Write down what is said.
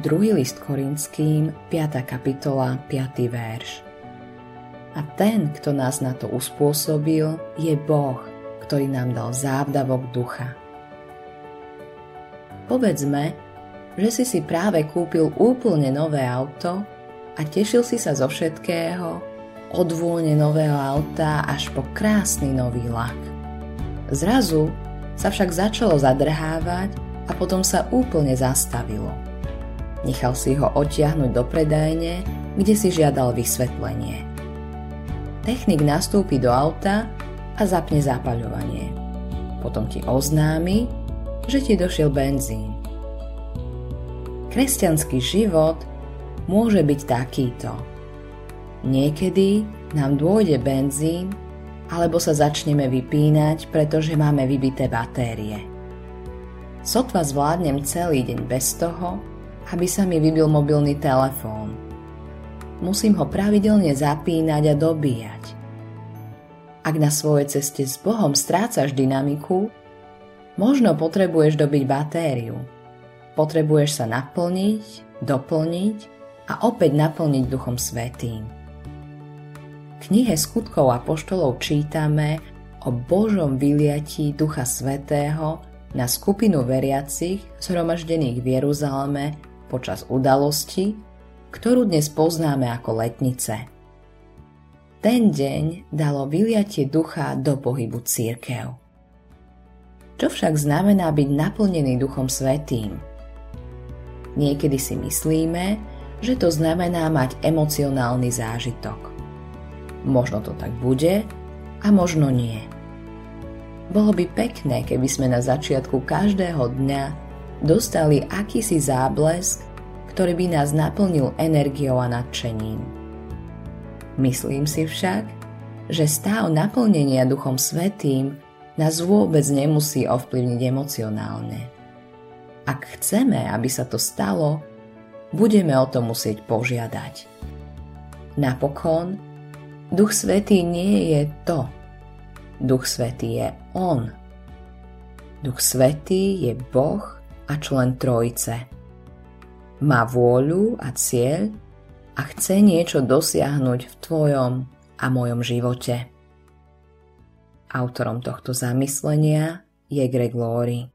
Druhý list Korinským, 5. kapitola, 5. verš. A ten, kto nás na to uspôsobil, je Boh, ktorý nám dal závdavok ducha. Povedzme, že si si práve kúpil úplne nové auto a tešil si sa zo všetkého, od vône nového auta až po krásny nový lak. Zrazu sa však začalo zadrhávať a potom sa úplne zastavilo. Nechal si ho odtiahnuť do predajne, kde si žiadal vysvetlenie. Technik nastúpi do auta a zapne zapaľovanie. Potom ti oznámi, že ti došiel benzín. Kresťanský život môže byť takýto. Niekedy nám dôjde benzín, alebo sa začneme vypínať, pretože máme vybité batérie. Sotva zvládnem celý deň bez toho, aby sa mi vybil mobilný telefón. Musím ho pravidelne zapínať a dobíjať. Ak na svojej ceste s Bohom strácaš dynamiku, možno potrebuješ dobiť batériu – Potrebuješ sa naplniť, doplniť a opäť naplniť Duchom Svetým. V knihe skutkov a poštolov čítame o Božom vyliatí Ducha Svetého na skupinu veriacich zhromaždených v Jeruzaleme počas udalosti, ktorú dnes poznáme ako letnice. Ten deň dalo vyliatie ducha do pohybu církev. Čo však znamená byť naplnený Duchom Svetým – Niekedy si myslíme, že to znamená mať emocionálny zážitok. Možno to tak bude a možno nie. Bolo by pekné, keby sme na začiatku každého dňa dostali akýsi záblesk, ktorý by nás naplnil energiou a nadšením. Myslím si však, že stav naplnenia Duchom Svetým nás vôbec nemusí ovplyvniť emocionálne. Ak chceme, aby sa to stalo, budeme o to musieť požiadať. Napokon, Duch Svetý nie je to. Duch Svetý je On. Duch Svetý je Boh a člen Trojice. Má vôľu a cieľ a chce niečo dosiahnuť v tvojom a mojom živote. Autorom tohto zamyslenia je Greg Laurie.